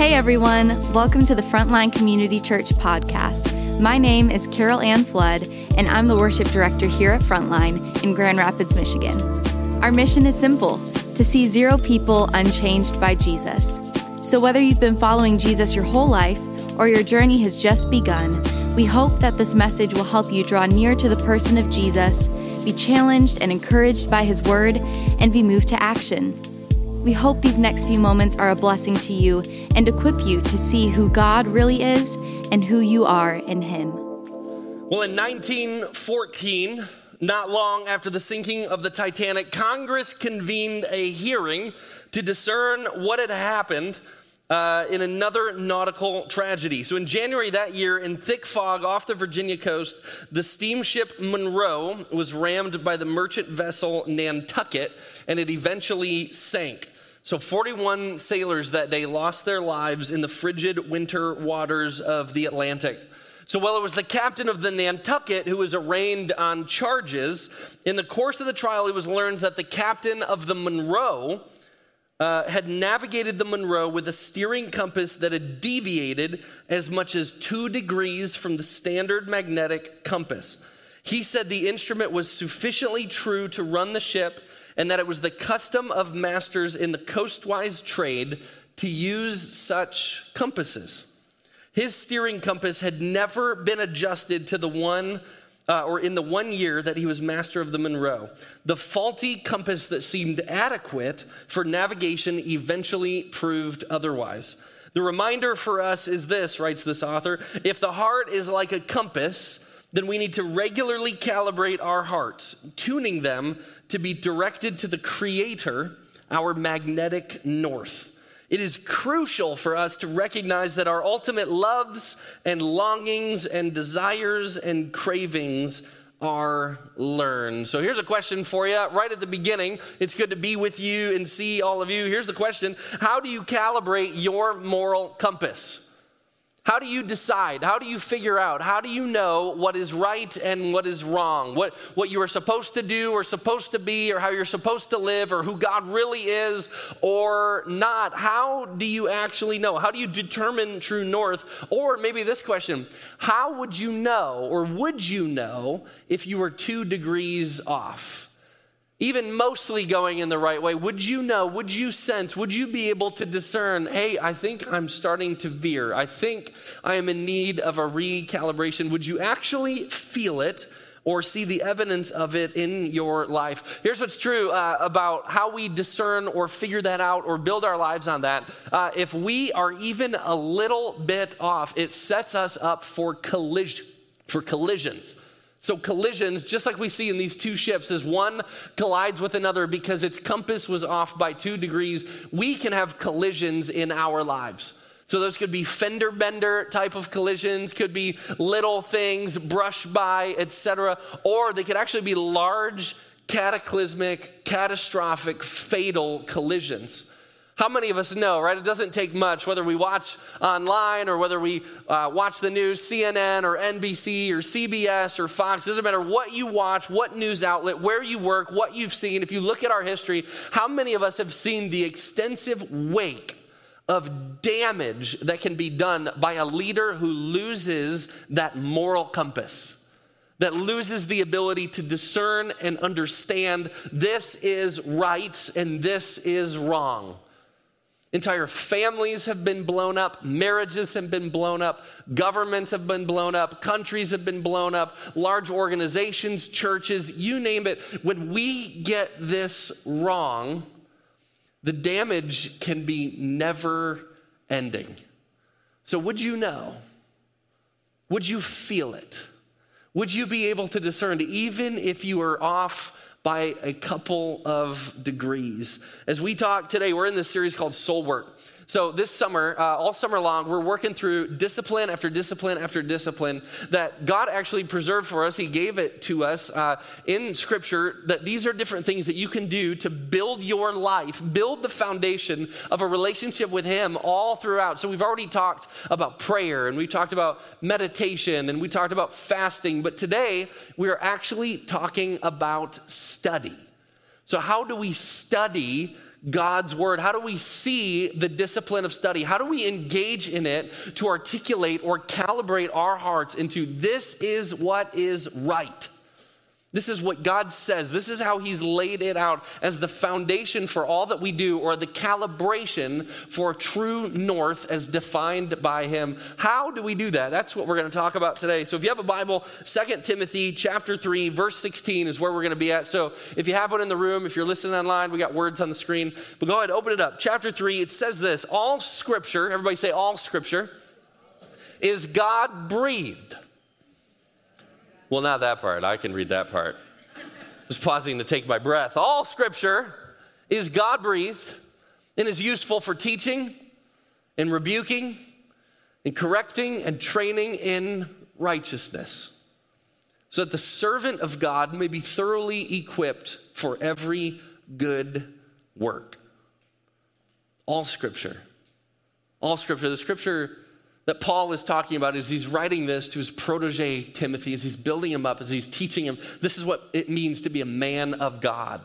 Hey everyone, welcome to the Frontline Community Church podcast. My name is Carol Ann Flood, and I'm the worship director here at Frontline in Grand Rapids, Michigan. Our mission is simple to see zero people unchanged by Jesus. So, whether you've been following Jesus your whole life or your journey has just begun, we hope that this message will help you draw near to the person of Jesus, be challenged and encouraged by his word, and be moved to action. We hope these next few moments are a blessing to you and equip you to see who God really is and who you are in Him. Well, in 1914, not long after the sinking of the Titanic, Congress convened a hearing to discern what had happened uh, in another nautical tragedy. So, in January that year, in thick fog off the Virginia coast, the steamship Monroe was rammed by the merchant vessel Nantucket, and it eventually sank. So, 41 sailors that day lost their lives in the frigid winter waters of the Atlantic. So, while it was the captain of the Nantucket who was arraigned on charges, in the course of the trial, it was learned that the captain of the Monroe uh, had navigated the Monroe with a steering compass that had deviated as much as two degrees from the standard magnetic compass. He said the instrument was sufficiently true to run the ship and that it was the custom of masters in the coastwise trade to use such compasses. His steering compass had never been adjusted to the one uh, or in the one year that he was master of the Monroe. The faulty compass that seemed adequate for navigation eventually proved otherwise. The reminder for us is this, writes this author if the heart is like a compass, then we need to regularly calibrate our hearts, tuning them to be directed to the Creator, our magnetic north. It is crucial for us to recognize that our ultimate loves and longings and desires and cravings are learned. So here's a question for you right at the beginning. It's good to be with you and see all of you. Here's the question How do you calibrate your moral compass? How do you decide? How do you figure out? How do you know what is right and what is wrong? What, what you are supposed to do or supposed to be, or how you're supposed to live, or who God really is or not? How do you actually know? How do you determine true north? Or maybe this question How would you know, or would you know, if you were two degrees off? Even mostly going in the right way, would you know, would you sense, would you be able to discern, hey, I think I'm starting to veer. I think I am in need of a recalibration. Would you actually feel it? Or see the evidence of it in your life. Here's what's true uh, about how we discern or figure that out or build our lives on that. Uh, if we are even a little bit off, it sets us up for collision, for collisions. So, collisions, just like we see in these two ships, as one collides with another because its compass was off by two degrees, we can have collisions in our lives. So, those could be fender bender type of collisions, could be little things, brush by, etc., or they could actually be large, cataclysmic, catastrophic, fatal collisions. How many of us know, right? It doesn't take much, whether we watch online or whether we uh, watch the news, CNN or NBC or CBS or Fox—it doesn't matter what you watch, what news outlet, where you work, what you've seen. If you look at our history, how many of us have seen the extensive wake of damage that can be done by a leader who loses that moral compass? that loses the ability to discern and understand this is right and this is wrong. Entire families have been blown up, marriages have been blown up, governments have been blown up, countries have been blown up, large organizations, churches, you name it. When we get this wrong, the damage can be never ending. So, would you know? Would you feel it? Would you be able to discern, even if you are off by a couple of degrees. As we talk today, we're in this series called Soul Work. So, this summer, uh, all summer long, we're working through discipline after discipline after discipline that God actually preserved for us. He gave it to us uh, in Scripture that these are different things that you can do to build your life, build the foundation of a relationship with Him all throughout. So, we've already talked about prayer and we talked about meditation and we talked about fasting, but today we are actually talking about study. So, how do we study God's word? How do we see the discipline of study? How do we engage in it to articulate or calibrate our hearts into this is what is right? This is what God says. This is how He's laid it out as the foundation for all that we do, or the calibration for true north as defined by Him. How do we do that? That's what we're going to talk about today. So if you have a Bible, 2 Timothy chapter 3, verse 16 is where we're going to be at. So if you have one in the room, if you're listening online, we got words on the screen. But go ahead, open it up. Chapter 3, it says this All scripture, everybody say, all scripture, is God breathed well, not that part. I can read that part. Just pausing to take my breath. All scripture is God breathed and is useful for teaching and rebuking and correcting and training in righteousness, so that the servant of God may be thoroughly equipped for every good work. All scripture. All scripture. The scripture that Paul is talking about as he's writing this to his protege Timothy, as he's building him up, as he's teaching him. This is what it means to be a man of God.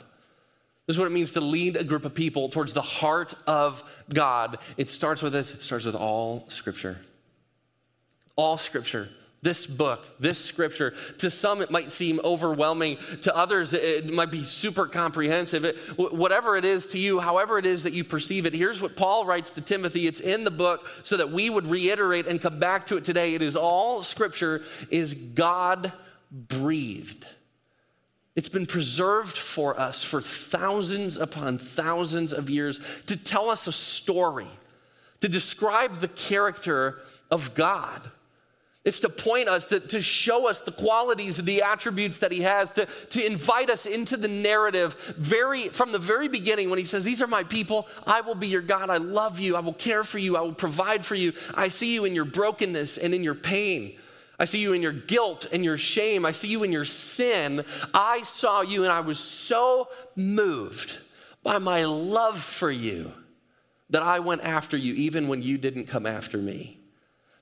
This is what it means to lead a group of people towards the heart of God. It starts with this, it starts with all scripture. All scripture this book, this scripture. To some, it might seem overwhelming. To others, it might be super comprehensive. It, whatever it is to you, however it is that you perceive it, here's what Paul writes to Timothy. It's in the book so that we would reiterate and come back to it today. It is all scripture is God breathed. It's been preserved for us for thousands upon thousands of years to tell us a story, to describe the character of God. It's to point us, to, to show us the qualities and the attributes that he has, to, to invite us into the narrative very from the very beginning when he says, These are my people, I will be your God, I love you, I will care for you, I will provide for you. I see you in your brokenness and in your pain. I see you in your guilt and your shame. I see you in your sin. I saw you and I was so moved by my love for you that I went after you even when you didn't come after me.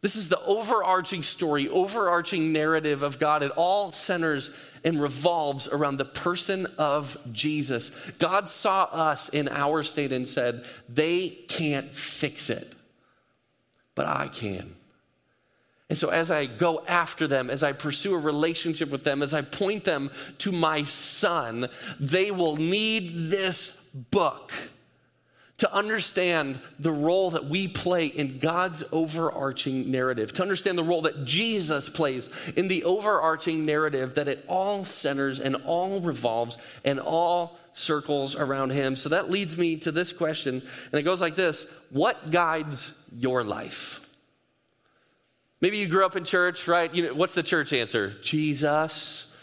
This is the overarching story, overarching narrative of God. It all centers and revolves around the person of Jesus. God saw us in our state and said, They can't fix it, but I can. And so, as I go after them, as I pursue a relationship with them, as I point them to my son, they will need this book to understand the role that we play in God's overarching narrative, to understand the role that Jesus plays in the overarching narrative, that it all centers and all revolves and all circles around Him. So that leads me to this question, and it goes like this What guides your life? Maybe you grew up in church, right? You know, what's the church answer? Jesus,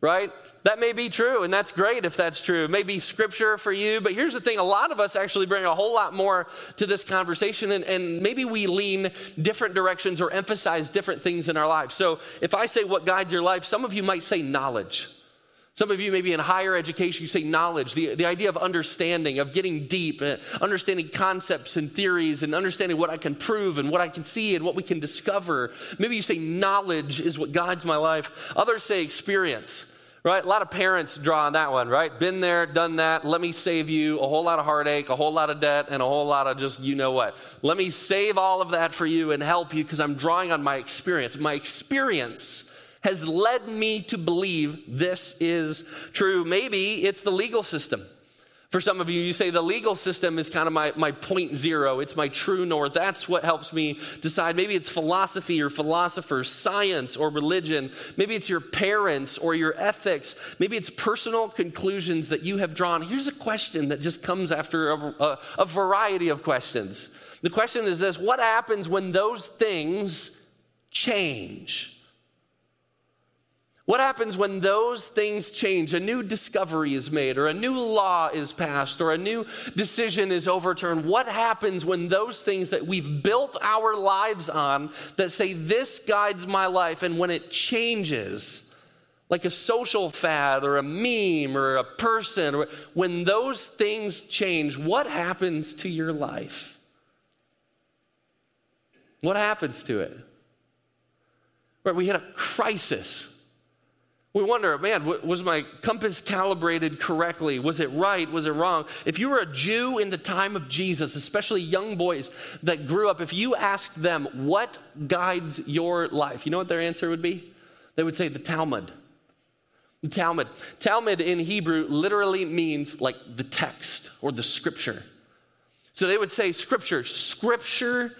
right? That may be true, and that's great if that's true. It may be scripture for you, but here's the thing a lot of us actually bring a whole lot more to this conversation, and, and maybe we lean different directions or emphasize different things in our lives. So if I say what guides your life, some of you might say knowledge. Some of you, maybe in higher education, you say knowledge, the, the idea of understanding, of getting deep, understanding concepts and theories, and understanding what I can prove and what I can see and what we can discover. Maybe you say knowledge is what guides my life. Others say experience right? A lot of parents draw on that one, right? Been there, done that. Let me save you a whole lot of heartache, a whole lot of debt, and a whole lot of just you know what. Let me save all of that for you and help you because I'm drawing on my experience. My experience has led me to believe this is true. Maybe it's the legal system. For some of you, you say the legal system is kind of my, my point zero. It's my true north. That's what helps me decide. Maybe it's philosophy or philosophers, science or religion. Maybe it's your parents or your ethics. Maybe it's personal conclusions that you have drawn. Here's a question that just comes after a, a, a variety of questions. The question is this What happens when those things change? What happens when those things change? A new discovery is made, or a new law is passed, or a new decision is overturned. What happens when those things that we've built our lives on that say, This guides my life, and when it changes, like a social fad, or a meme, or a person, or when those things change, what happens to your life? What happens to it? Right, we had a crisis We wonder, man, was my compass calibrated correctly? Was it right? Was it wrong? If you were a Jew in the time of Jesus, especially young boys that grew up, if you asked them, what guides your life? You know what their answer would be? They would say, the Talmud. The Talmud. Talmud in Hebrew literally means like the text or the scripture. So they would say, Scripture. Scripture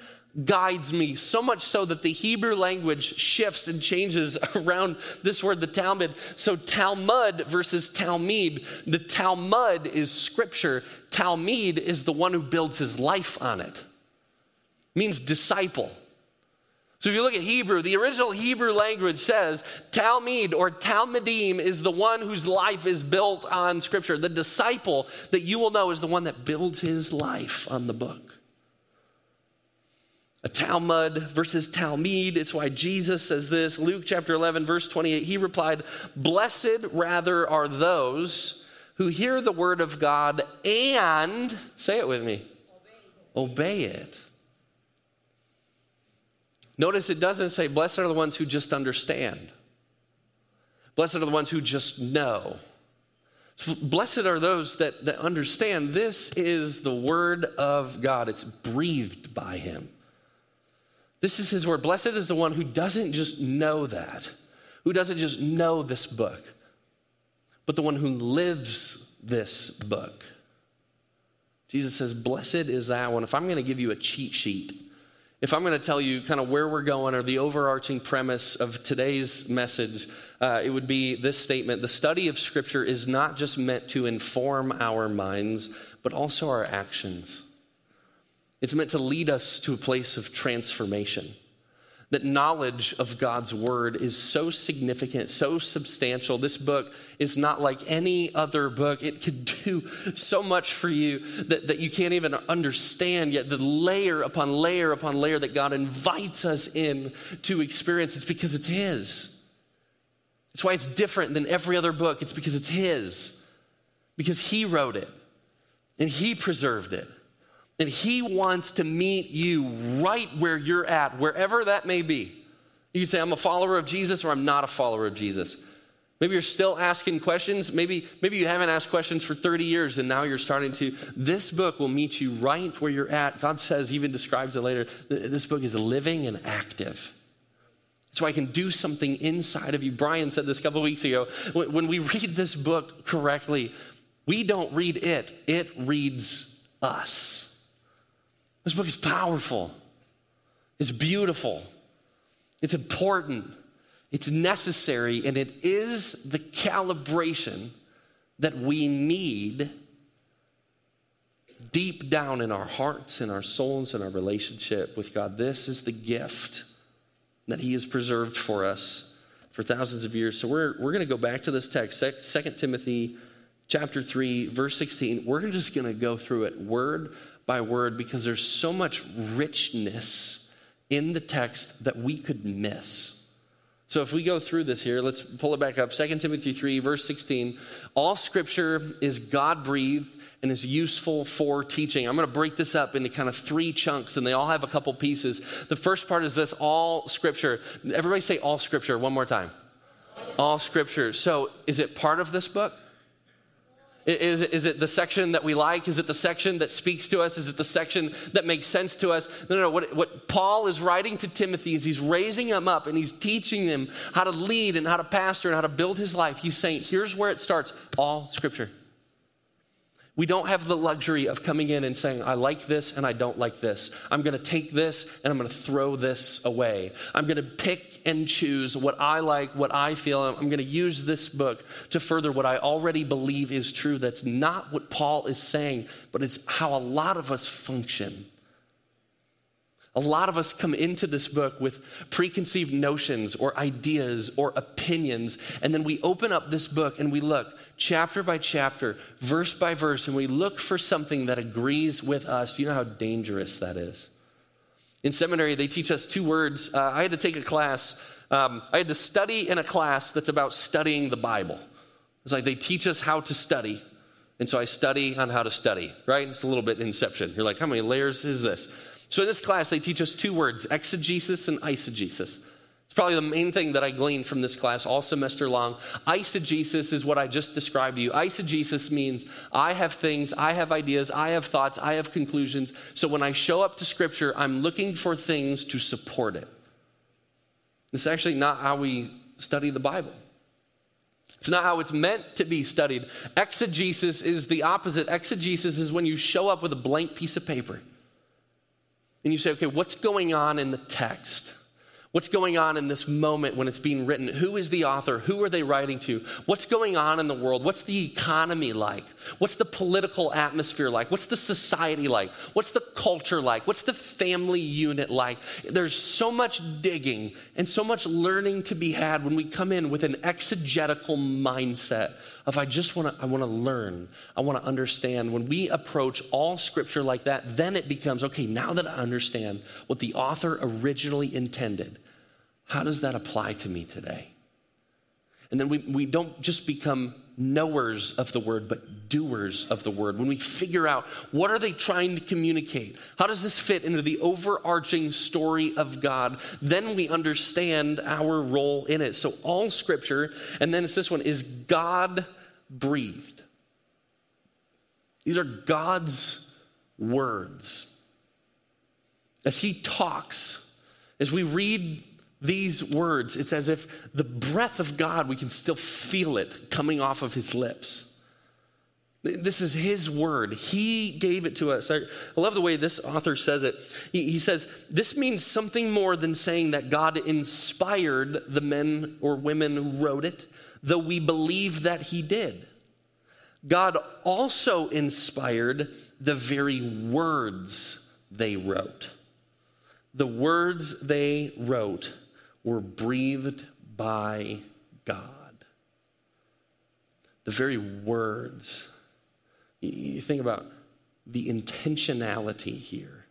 guides me, so much so that the Hebrew language shifts and changes around this word, the Talmud. So Talmud versus Talmid. The Talmud is scripture, Talmid is the one who builds his life on it. it means disciple. So if you look at Hebrew, the original Hebrew language says Talmid or Talmidim is the one whose life is built on scripture. The disciple that you will know is the one that builds his life on the book a Talmud versus Talmid. It's why Jesus says this. Luke chapter 11, verse 28, he replied, Blessed rather are those who hear the word of God and, say it with me, obey, obey it. Notice it doesn't say, Blessed are the ones who just understand. Blessed are the ones who just know. Blessed are those that, that understand this is the word of God. It's breathed by him. This is his word. Blessed is the one who doesn't just know that, who doesn't just know this book, but the one who lives this book. Jesus says, Blessed is that one. If I'm going to give you a cheat sheet, if I'm going to tell you kind of where we're going or the overarching premise of today's message, uh, it would be this statement The study of Scripture is not just meant to inform our minds, but also our actions. It's meant to lead us to a place of transformation. That knowledge of God's word is so significant, so substantial. This book is not like any other book. It could do so much for you that, that you can't even understand yet. The layer upon layer upon layer that God invites us in to experience, it's because it's His. It's why it's different than every other book. It's because it's His, because He wrote it and He preserved it. And He wants to meet you right where you're at, wherever that may be. You say, I'm a follower of Jesus or I'm not a follower of Jesus. Maybe you're still asking questions. Maybe, maybe you haven't asked questions for 30 years and now you're starting to. This book will meet you right where you're at. God says, even describes it later, this book is living and active. So I can do something inside of you. Brian said this a couple weeks ago. When we read this book correctly, we don't read it, it reads us. This book is powerful, it's beautiful, it's important, it's necessary, and it is the calibration that we need deep down in our hearts, in our souls, in our relationship with God. This is the gift that He has preserved for us for thousands of years. So we're, we're going to go back to this text, 2 Timothy chapter 3, verse 16. We're just going to go through it word by word because there's so much richness in the text that we could miss. So if we go through this here, let's pull it back up. 2 Timothy 3, verse 16. All scripture is God breathed and is useful for teaching. I'm going to break this up into kind of three chunks, and they all have a couple pieces. The first part is this all scripture. Everybody say all scripture one more time. All scripture. So is it part of this book? Is, is it the section that we like? Is it the section that speaks to us? Is it the section that makes sense to us? No, no, no. What, what Paul is writing to Timothy is he's raising him up and he's teaching him how to lead and how to pastor and how to build his life. He's saying, here's where it starts all scripture. We don't have the luxury of coming in and saying, I like this and I don't like this. I'm going to take this and I'm going to throw this away. I'm going to pick and choose what I like, what I feel. I'm going to use this book to further what I already believe is true. That's not what Paul is saying, but it's how a lot of us function. A lot of us come into this book with preconceived notions or ideas or opinions, and then we open up this book and we look chapter by chapter, verse by verse, and we look for something that agrees with us. You know how dangerous that is. In seminary, they teach us two words. Uh, I had to take a class, um, I had to study in a class that's about studying the Bible. It's like they teach us how to study. And so I study on how to study, right? It's a little bit inception. You're like, how many layers is this? So in this class, they teach us two words exegesis and eisegesis. It's probably the main thing that I gleaned from this class all semester long. Eisegesis is what I just described to you. Eisegesis means I have things, I have ideas, I have thoughts, I have conclusions. So when I show up to Scripture, I'm looking for things to support it. It's actually not how we study the Bible. It's not how it's meant to be studied. Exegesis is the opposite. Exegesis is when you show up with a blank piece of paper and you say, okay, what's going on in the text? What's going on in this moment when it's being written? Who is the author? Who are they writing to? What's going on in the world? What's the economy like? What's the political atmosphere like? What's the society like? What's the culture like? What's the family unit like? There's so much digging and so much learning to be had when we come in with an exegetical mindset of I just want to I want to learn. I want to understand. When we approach all scripture like that, then it becomes okay, now that I understand what the author originally intended how does that apply to me today? And then we, we don't just become knowers of the word, but doers of the word. When we figure out what are they trying to communicate? How does this fit into the overarching story of God? Then we understand our role in it. So all scripture, and then it's this one, is God breathed. These are God's words. As he talks, as we read these words, it's as if the breath of God, we can still feel it coming off of his lips. This is his word. He gave it to us. I, love the way this author says it. He, says, This means something more than saying that God inspired the men or women who wrote it, though we believe that he did. God also inspired the very words they wrote. The words they wrote were breathed by God. The very words, you think about the intentionality here,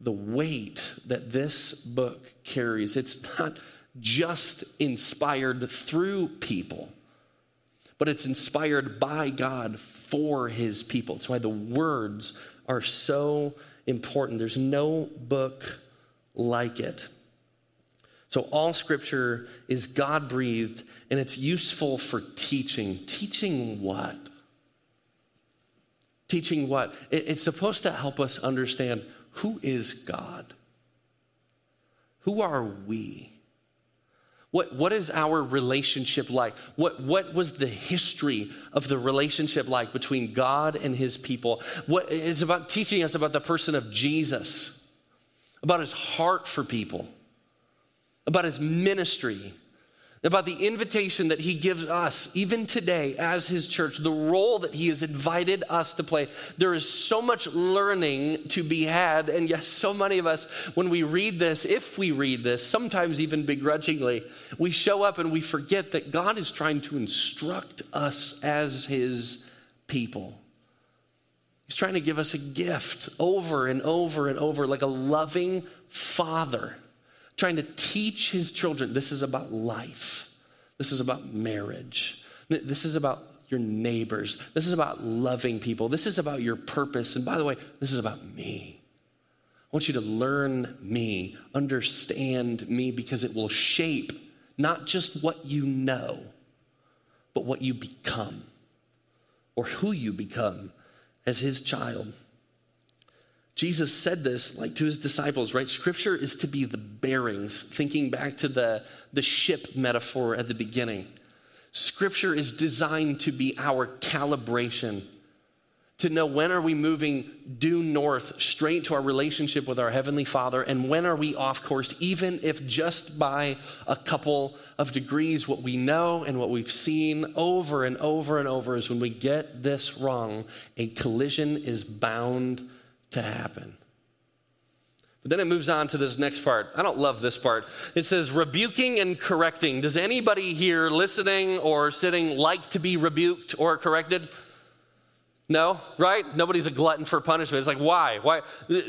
the weight that this book carries. It's not just inspired through people, but it's inspired by God for his people. That's why the words are so important. There's no book like it. So, all scripture is God breathed and it's useful for teaching. Teaching what? Teaching what? It's supposed to help us understand who is God? Who are we? What, what is our relationship like? What, what was the history of the relationship like between God and his people? What, it's about teaching us about the person of Jesus, about his heart for people about his ministry, about the invitation that he gives us, even today, as his church, the role that he has invited us to play. There is so much learning to be had. And yes, so many of us, when we read this, if we read this, sometimes even begrudgingly, we show up and we forget that God is trying to instruct us as his people. He's trying to give us a gift over and over and over, like a loving father trying to teach his children this is about life, this is about marriage, this is about your neighbors, this is about loving people, this is about your purpose. And by the way, this is about me. I want you to learn me, understand me, because it will shape not just what you know, but what you become or who you become as his child. Jesus said this like to his disciples, right? Scripture is to be the bearings, thinking back to the, the ship metaphor at the beginning. Scripture is designed to be our calibration, to know when are we moving due north straight to our relationship with our Heavenly Father, and when are we off course, even if just by a couple of degrees. What we know and what we've seen over and over and over is when we get this wrong, a collision is bound to happen. But then it moves on to this next part. I don't love this part. It says rebuking and correcting. Does anybody here listening or sitting like to be rebuked or corrected? No, right? Nobody's a glutton for punishment. It's like, why? Why?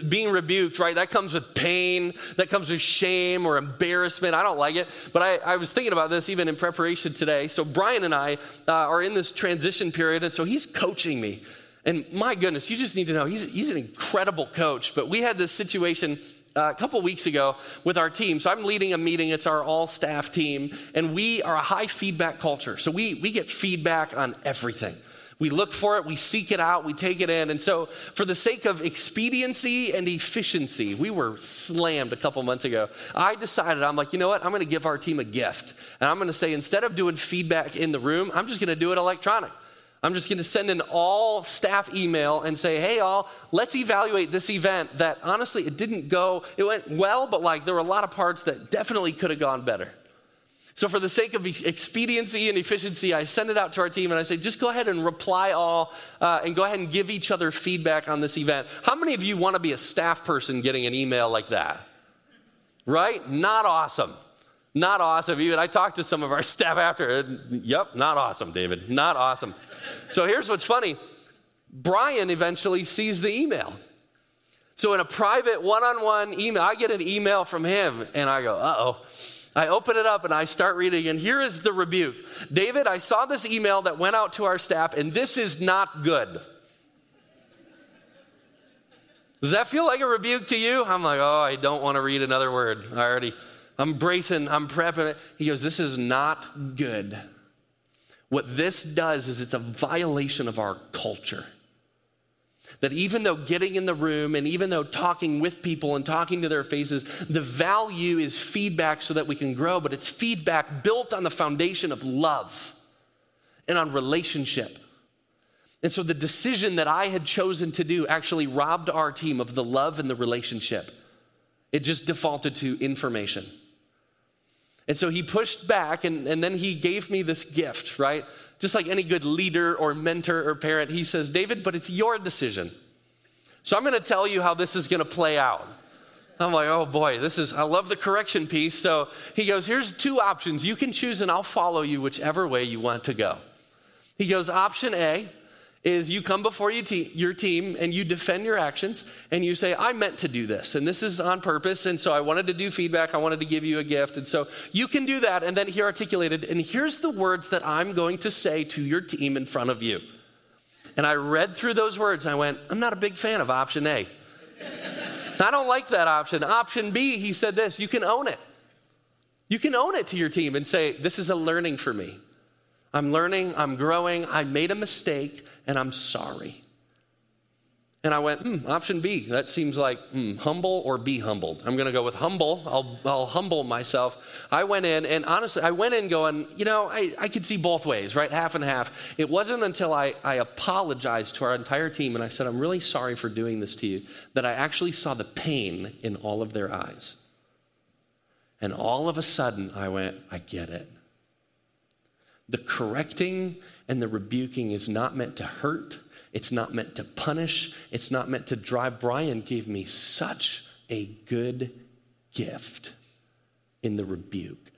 Being rebuked, right? That comes with pain. That comes with shame or embarrassment. I don't like it. But I, I was thinking about this even in preparation today. So, Brian and I uh, are in this transition period, and so he's coaching me. And my goodness, you just need to know he's, he's an incredible coach. But we had this situation uh, a couple weeks ago with our team. So I'm leading a meeting. It's our all staff team, and we are a high feedback culture. So we, we get feedback on everything. We look for it, we seek it out, we take it in. And so, for the sake of expediency and efficiency, we were slammed a couple months ago. I decided, I'm like, you know what? I'm going to give our team a gift. And I'm going to say, instead of doing feedback in the room, I'm just going to do it electronic. I'm just going to send an all staff email and say, hey, all, let's evaluate this event that honestly, it didn't go, it went well, but like there were a lot of parts that definitely could have gone better. So, for the sake of expediency and efficiency, I send it out to our team and I say, just go ahead and reply all uh, and go ahead and give each other feedback on this event. How many of you want to be a staff person getting an email like that? Right? Not awesome. Not awesome. Even I talked to some of our staff after. Yep, not awesome, David. Not awesome. So here's what's funny Brian eventually sees the email. So in a private one on one email, I get an email from him and I go, uh oh. I open it up and I start reading, and here is the rebuke David, I saw this email that went out to our staff, and this is not good. Does that feel like a rebuke to you? I'm like, oh, I don't want to read another word. I already, I'm bracing, I'm prepping. He goes, this is not good. What this does is it's a violation of our culture. That even though getting in the room and even though talking with people and talking to their faces, the value is feedback so that we can grow, but it's feedback built on the foundation of love and on relationship. And so the decision that I had chosen to do actually robbed our team of the love and the relationship. It just defaulted to information. And so he pushed back, and, and then he gave me this gift, right? Just like any good leader or mentor or parent, he says, David, but it's your decision. So I'm going to tell you how this is going to play out. I'm like, oh boy, this is, I love the correction piece. So he goes, here's two options. You can choose, and I'll follow you whichever way you want to go. He goes, option A is you come before you te- your team and you defend your actions and you say, I meant to do this and this is on purpose. And so I wanted to do feedback. I wanted to give you a gift. And so you can do that. And then here articulated, and here's the words that I'm going to say to your team in front of you. And I read through those words and I went, I'm not a big fan of option A. I don't like that option. Option B, he said this you can own it. You can own it to your team and say, This is a learning for me. I'm learning, I'm growing, I made a mistake, and I'm sorry. And I went, hmm, option B. That seems like hmm, humble or be humbled. I'm going to go with humble. I'll, I'll humble myself. I went in, and honestly, I went in going, you know, I, I could see both ways, right? Half and half. It wasn't until I, I apologized to our entire team and I said, I'm really sorry for doing this to you, that I actually saw the pain in all of their eyes. And all of a sudden, I went, I get it. The correcting and the rebuking is not meant to hurt, it's not meant to punish, it's not meant to drive. Brian gave me such a good gift in the rebuke,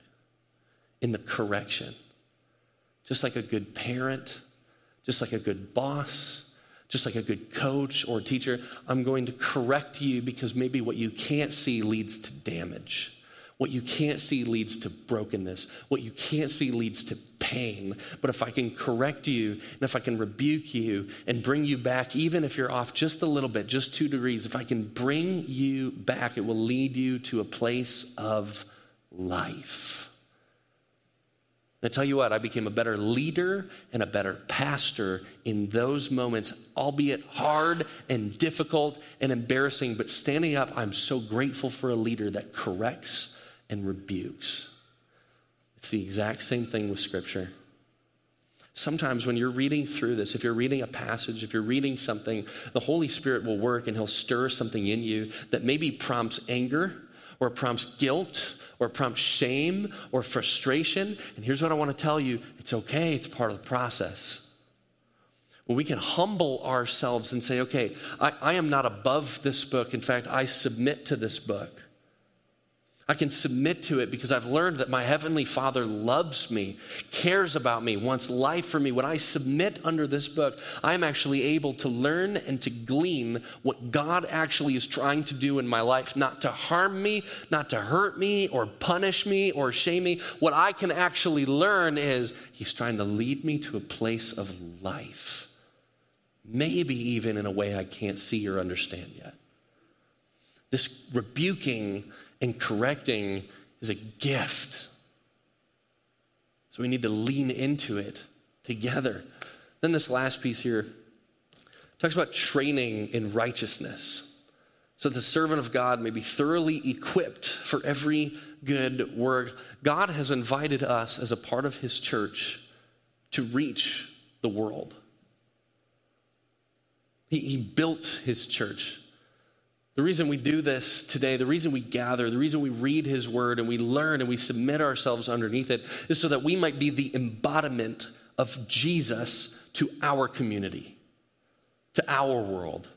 in the correction. Just like a good parent, just like a good boss, just like a good coach or teacher, I'm going to correct you because maybe what you can't see leads to damage. What you can't see leads to brokenness. What you can't see leads to pain. But if I can correct you and if I can rebuke you and bring you back, even if you're off just a little bit, just two degrees, if I can bring you back, it will lead you to a place of life. I tell you what, I became a better leader and a better pastor in those moments, albeit hard and difficult and embarrassing. But standing up, I'm so grateful for a leader that corrects and rebukes. It's the exact same thing with Scripture. Sometimes when you're reading through this, if you're reading a passage, if you're reading something, the Holy Spirit will work and He'll stir something in you that maybe prompts anger or prompts guilt or prompts shame or frustration. And here's what I want to tell you it's okay, it's part of the process. When we can humble ourselves and say, okay, I, I am not above this book. In fact, I submit to this book. I can submit to it because I've learned that my Heavenly Father loves me, cares about me, wants life for me. When I submit under this book, I'm actually able to learn and to glean what God actually is trying to do in my life, not to harm me, not to hurt me, or punish me, or shame me. What I can actually learn is He's trying to lead me to a place of life, maybe even in a way I can't see or understand yet. This rebuking and correcting is a gift. So we need to lean into it together. Then, this last piece here talks about training in righteousness so the servant of God may be thoroughly equipped for every good work. God has invited us as a part of his church to reach the world. He, he built his church. The reason we do this today, the reason we gather, the reason we read his word and we learn and we submit ourselves underneath it is so that we might be the embodiment of Jesus to our community, to our world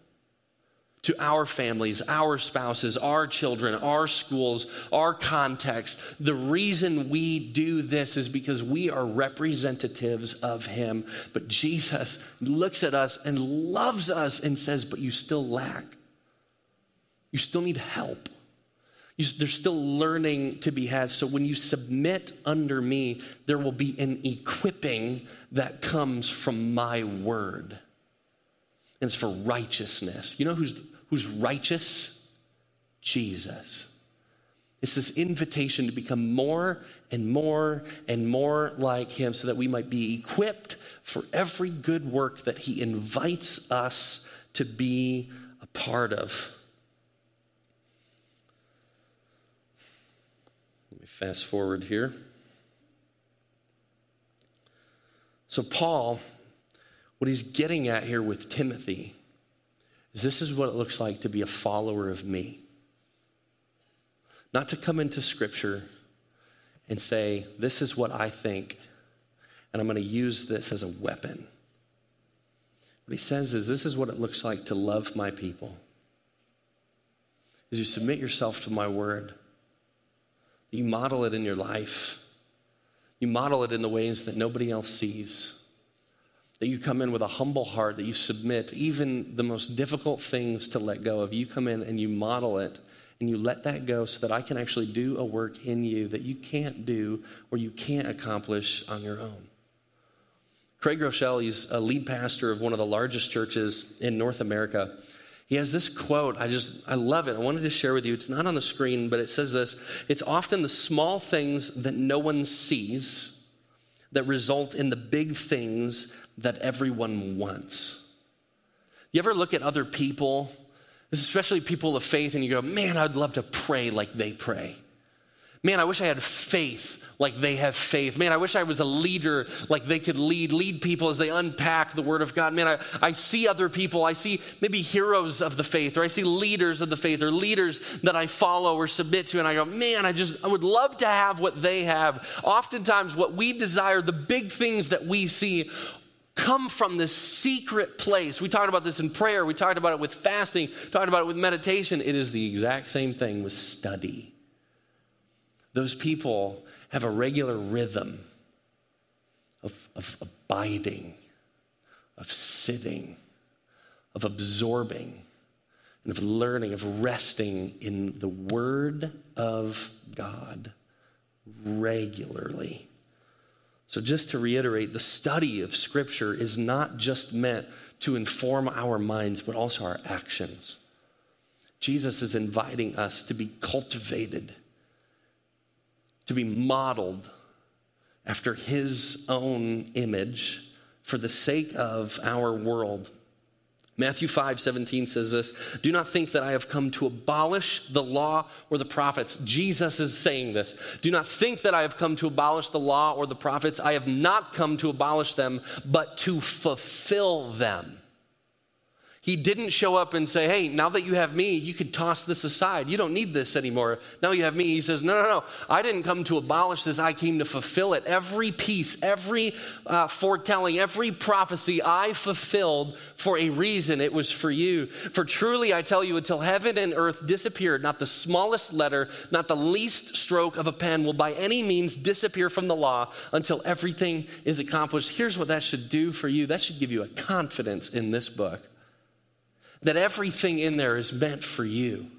to our families, our spouses, our children, our schools, our context. The reason we do this is because we are representatives of Him. But Jesus looks at us and loves us and says, But you still lack. You still need help. You, there's still learning to be had. So when you submit under me, there will be an equipping that comes from my word. And it's for righteousness. You know who's who's righteous? Jesus. It's this invitation to become more and more and more like him so that we might be equipped for every good work that he invites us to be a part of. Let me fast forward here. So, Paul, what he's getting at here with Timothy is this is what it looks like to be a follower of me. Not to come into Scripture and say, This is what I think, and I'm going to use this as a weapon. What he says is, This is what it looks like to love my people. As you submit yourself to my word, you model it in your life, you model it in the ways that nobody else sees that you come in with a humble heart, that you submit even the most difficult things to let go of. You come in and you model it and you let that go so that I can actually do a work in you that you can't do or you can't accomplish on your own. Craig Groeschel, he's a lead pastor of one of the largest churches in North America. He has this quote. I just, I love it. I wanted to share with you. It's not on the screen, but it says this It's often the small things that no one sees that result in the big things that everyone wants. You ever look at other people, especially people of faith, and you go, man, I'd love to pray like they pray. Man, I wish I had faith like they have faith. Man, I wish I was a leader like they could lead, lead people as they unpack the Word of God. Man, I, I see other people. I see maybe heroes of the faith, or I see leaders of the faith, or leaders that I follow or submit to, and I go, man, I just, I would love to have what they have. Oftentimes, what we desire, the big things that we see, come from this secret place. We talked about this in prayer, we talked about it with fasting, talked about it with meditation. It is the exact same thing with study. Those people have a regular rhythm of, of abiding, of sitting, of absorbing, and of learning, of resting in the Word of God regularly. So, just to reiterate, the study of Scripture is not just meant to inform our minds, but also our actions. Jesus is inviting us to be cultivated to be modeled after his own image for the sake of our world. Matthew 5 17 says this Do not think that I have come to abolish the law or the prophets. Jesus is saying this. Do not think that I have come to abolish the law or the prophets. I have not come to abolish them, but to fulfill them. He didn't show up and say, Hey, now that you have me, you can toss this aside. You don't need this anymore. Now you have me. He says, No, no, no. I didn't come to abolish this. I came to fulfill it. Every piece, every uh, foretelling, every prophecy I fulfilled for a reason. It was for you. For truly, I tell you, until heaven and earth disappeared, not the smallest letter, not the least stroke of a pen will by any means disappear from the law until everything is accomplished. Here's what that should do for you that should give you a confidence in this book that everything in there is meant for you.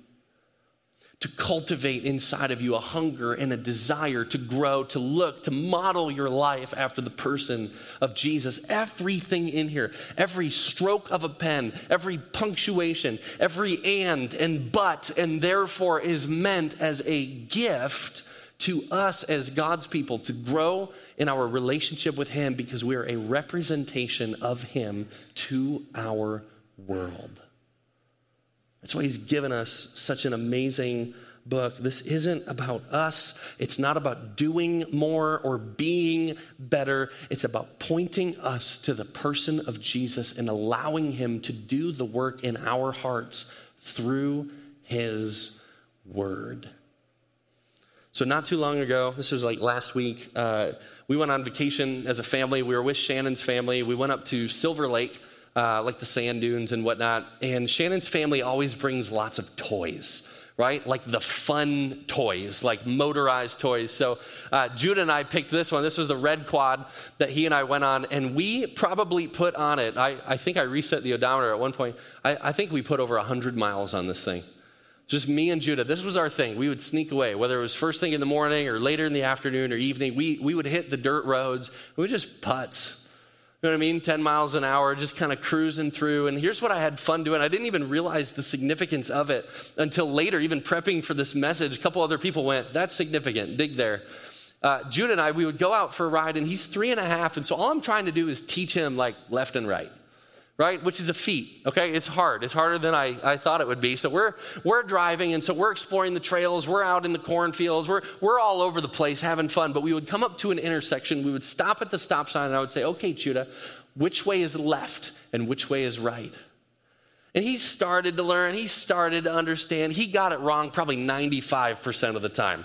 to cultivate inside of you a hunger and a desire to grow, to look, to model your life after the person of Jesus. Everything in here, every stroke of a pen, every punctuation, every and and but and therefore is meant as a gift to us as God's people to grow in our relationship with Him because we are a representation of Him to our world. That's why he's given us such an amazing book. This isn't about us. It's not about doing more or being better. It's about pointing us to the person of Jesus and allowing him to do the work in our hearts through his word. So, not too long ago, this was like last week, uh, we went on vacation as a family. We were with Shannon's family. We went up to Silver Lake uh, like the sand dunes and whatnot. And Shannon's family always brings lots of toys right? Like the fun toys, like motorized toys. So uh, Judah and I picked this one. This was the red quad that he and I went on, and we probably put on it. I, I think I reset the odometer at one point. I, I think we put over 100 miles on this thing. Just me and Judah. This was our thing. We would sneak away, whether it was first thing in the morning or later in the afternoon or evening. We, we would hit the dirt roads. We would just putz you know what I mean? 10 miles an hour, just kind of cruising through. And here's what I had fun doing. I didn't even realize the significance of it until later, even prepping for this message. A couple other people went, That's significant. Dig there. Uh, Jude and I, we would go out for a ride, and he's three and a half. And so all I'm trying to do is teach him like left and right right? Which is a feat, okay? It's hard. It's harder than I, I thought it would be. So we're, we're driving, and so we're exploring the trails. We're out in the cornfields. We're, we're all over the place having fun. But we would come up to an intersection. We would stop at the stop sign, and I would say, okay, Judah, which way is left and which way is right? And he started to learn. He started to understand. He got it wrong probably 95% of the time.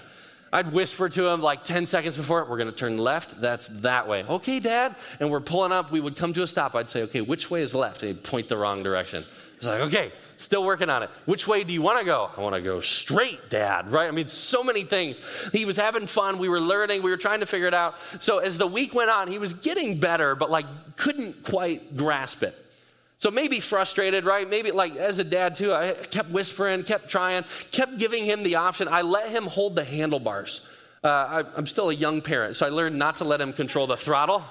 I'd whisper to him like 10 seconds before, we're to turn left. That's that way. Okay, Dad. And we're pulling up. We would come to a stop. I'd say, okay, which way is left? And he'd point the wrong direction. He's like, okay, still working on it. Which way do you want to go? I want to go straight, Dad, right? I mean, so many things. He was having fun. We were learning. We were trying to figure it out. So as the week went on, he was getting better, but like couldn't quite grasp it. So maybe frustrated, right? Maybe like as a dad too, I kept whispering, kept trying, kept giving him the option. I let him hold the handlebars. Uh, I, I'm still a young parent, so I learned not to let him control the throttle.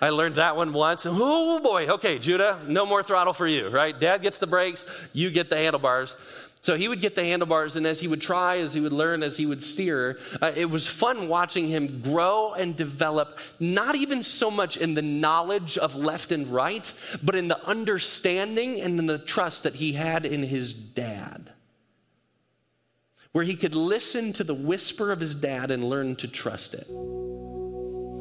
I learned that one once. Oh boy, okay, Judah, no more throttle for you, right? Dad gets the brakes, you get the handlebars. So he would get the handlebars, and as he would try, as he would learn, as he would steer, uh, it was fun watching him grow and develop, not even so much in the knowledge of left and right, but in the understanding and in the trust that he had in his dad. Where he could listen to the whisper of his dad and learn to trust it.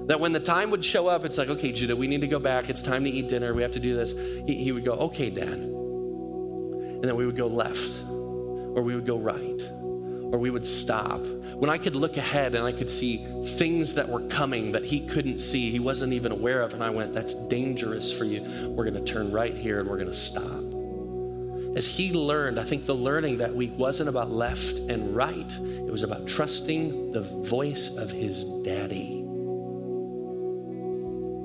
That when the time would show up, it's like, okay, Judah, we need to go back. It's time to eat dinner. We have to do this. He, he would go, okay, dad. And then we would go left or we would go right, or we would stop. When I could look ahead and I could see things that were coming that he couldn't see, he wasn't even aware of, and I went, That's dangerous for you. We're going to turn right here and we're going to stop. As he learned, I think the learning that week wasn't about left and right, it was about trusting the voice of his daddy.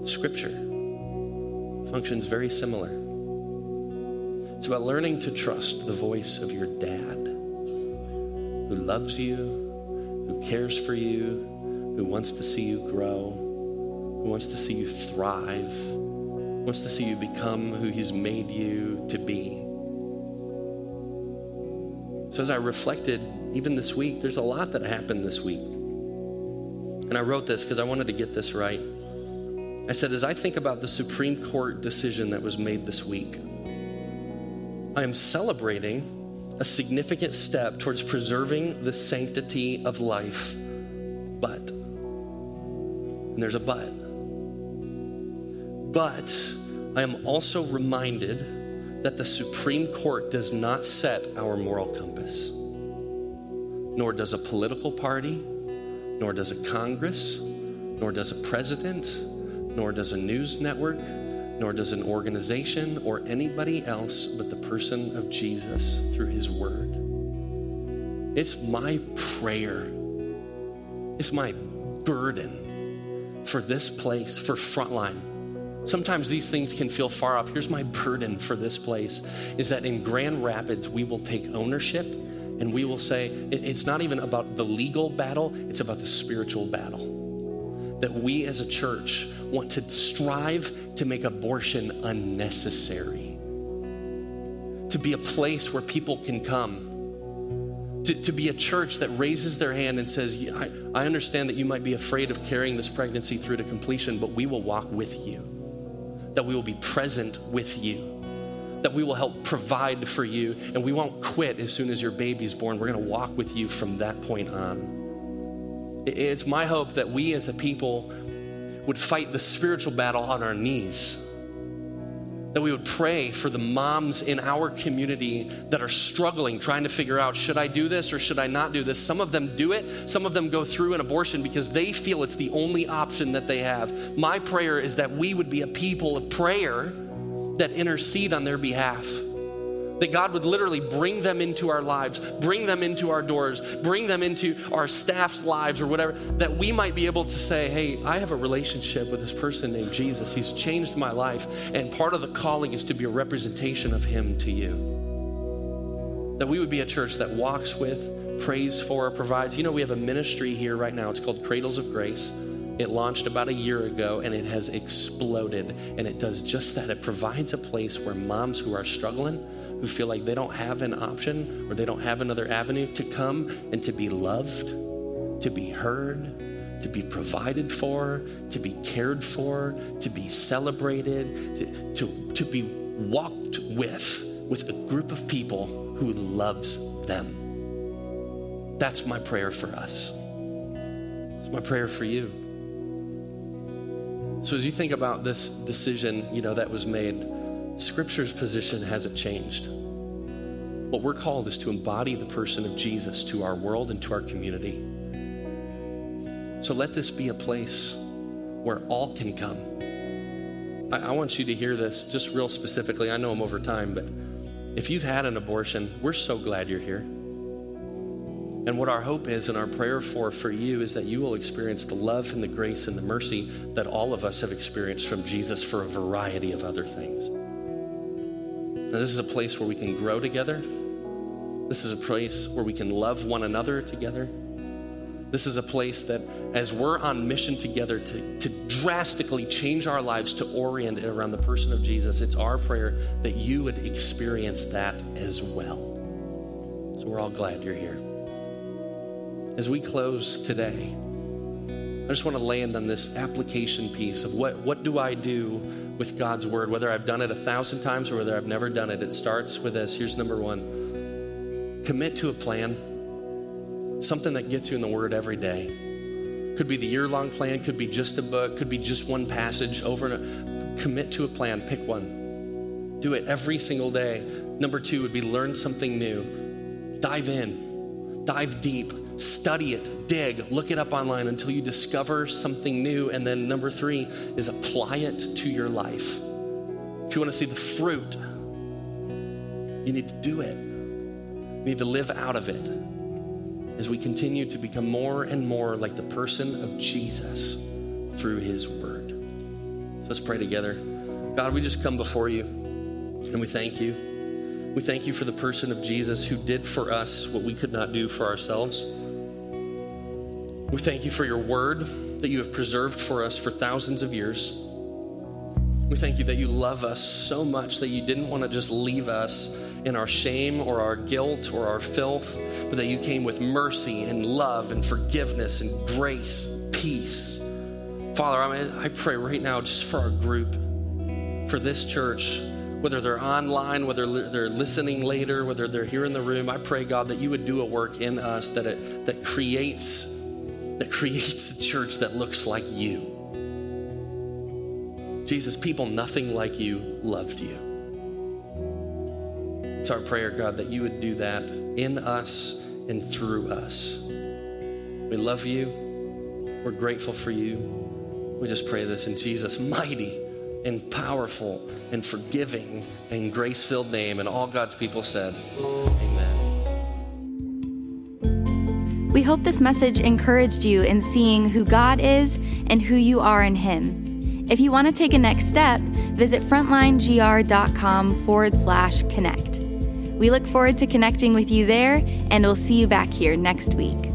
Scripture functions very similar. It's about learning to trust the voice of your dad who loves you, who cares for you, who wants to see you grow, who wants to see you thrive, wants to see you become who he's made you to be. So, as I reflected, even this week, there's a lot that happened this week. And I wrote this because I wanted to get this right. I said, as I think about the Supreme Court decision that was made this week, I am celebrating a significant step towards preserving the sanctity of life. But, and there's a but, but I am also reminded that the Supreme Court does not set our moral compass, nor does a political party, nor does a Congress, nor does a president, nor does a news network, nor does an organization or anybody else but the person of Jesus through his word. It's my prayer, it's my burden for this place, for Frontline. Sometimes these things can feel far off. Here's my burden for this place is that in Grand Rapids, we will take ownership And we will say, it's not even about the legal battle, it's about the spiritual battle. That we as a church want to strive to make abortion unnecessary, to be a place where people can come. To, to be a church that raises their hand and says, I, I understand that you might be afraid of carrying this pregnancy through to completion, but we will walk with you. That we will be present with you that we will help provide for you and we won't quit as soon as your baby's born. We're to walk with you from that point on. It's my hope that we as a people would fight the spiritual battle on our knees. That we would pray for the moms in our community that are struggling, trying to figure out should I do this or should I not do this? Some of them do it, some of them go through an abortion because they feel it's the only option that they have. My prayer is that we would be a people of prayer that intercede on their behalf. That God would literally bring them into our lives, bring them into our doors, bring them into our staff's lives or whatever, that we might be able to say, hey, I have a relationship with this person named Jesus. He's changed my life. And part of the calling is to be a representation of Him to you. That we would be a church that walks with, prays for, provides. You know, we have a ministry here right now. It's called Cradles of Grace. It launched about a year ago and it has exploded. And it does just that. It provides a place where moms who are struggling, who feel like they don't have an option or they don't have another avenue to come and to be loved, to be heard, to be provided for, to be cared for, to be celebrated, to, to, to be walked with, with a group of people who loves them. That's my prayer for us. It's my prayer for you. So as you think about this decision, you know, that was made, Scripture's position hasn't changed. What we're called is to embody the person of Jesus to our world and to our community. So let this be a place where all can come. I, I want you to hear this just real specifically. I know I'm over time, but if you've had an abortion, we're so glad you're here. And what our hope is and our prayer for for you is that you will experience the love and the grace and the mercy that all of us have experienced from Jesus for a variety of other things. Now, this is a place where we can grow together. This is a place where we can love one another together. This is a place that, as we're on mission together to, to drastically change our lives to orient it around the person of Jesus, it's our prayer that you would experience that as well. So we're all glad you're here as we close today, I just want to land on this application piece of what, what do I do with God's word, whether I've done it a thousand times or whether I've never done it. It starts with this. Here's number one commit to a plan, something that gets you in the word every day. Could be the year long plan, could be just a book, could be just one passage over and commit to a plan, pick one. Do it every single day. Number two would be learn something new. Dive in, dive deep study it, dig, look it up online until you discover something new. And then number three is apply it to your life. If you want to see the fruit, you need to do it. You need to live out of it as we continue to become more and more like the person of Jesus through his word. So let's pray together. God, we just come before you and we thank you. We thank you for the person of Jesus who did for us what we could not do for ourselves. We thank you for your word that you have preserved for us for thousands of years. We thank you that you love us so much that you didn't want to just leave us in our shame or our guilt or our filth, but that you came with mercy and love and forgiveness and grace, peace. Father, I, mean, I pray right now just for our group, for this church, whether they're online, whether they're listening later, whether they're here in the room, I pray, God, that you would do a work in us that, it, that creates that creates a church that looks like you. Jesus, people nothing like you loved you. It's our prayer, God, that you would do that in us and through us. We love you. We're grateful for you. We just pray this in Jesus' mighty and powerful and forgiving and grace filled name. And all God's people said, We hope this message encouraged you in seeing who God is and who you are in Him. If you want to take a next step, visit frontlinegr.com forward slash connect. We look forward to connecting with you there, and we'll see you back here next week.